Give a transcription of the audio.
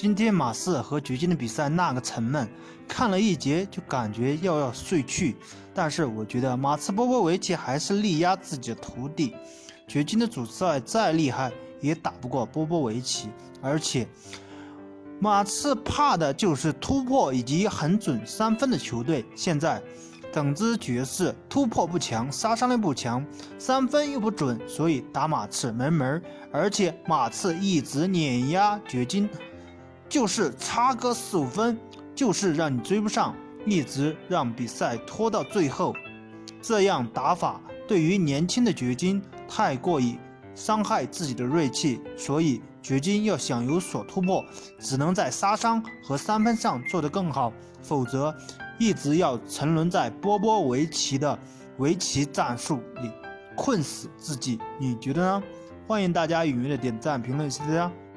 今天马刺和掘金的比赛那个沉闷，看了一节就感觉要要睡去。但是我觉得马刺波波维奇还是力压自己的徒弟，掘金的主帅再厉害也打不过波波维奇。而且马刺怕的就是突破以及很准三分的球队。现在整支爵士突破不强，杀伤力不强，三分又不准，所以打马刺没门。而且马刺一直碾压掘金。就是差个四五分，就是让你追不上，一直让比赛拖到最后。这样打法对于年轻的掘金太过于伤害自己的锐气，所以掘金要想有所突破，只能在杀伤和三分上做得更好，否则一直要沉沦在波波维奇的围棋战术里，困死自己。你觉得呢？欢迎大家踊跃的点赞评论，谢谢大家。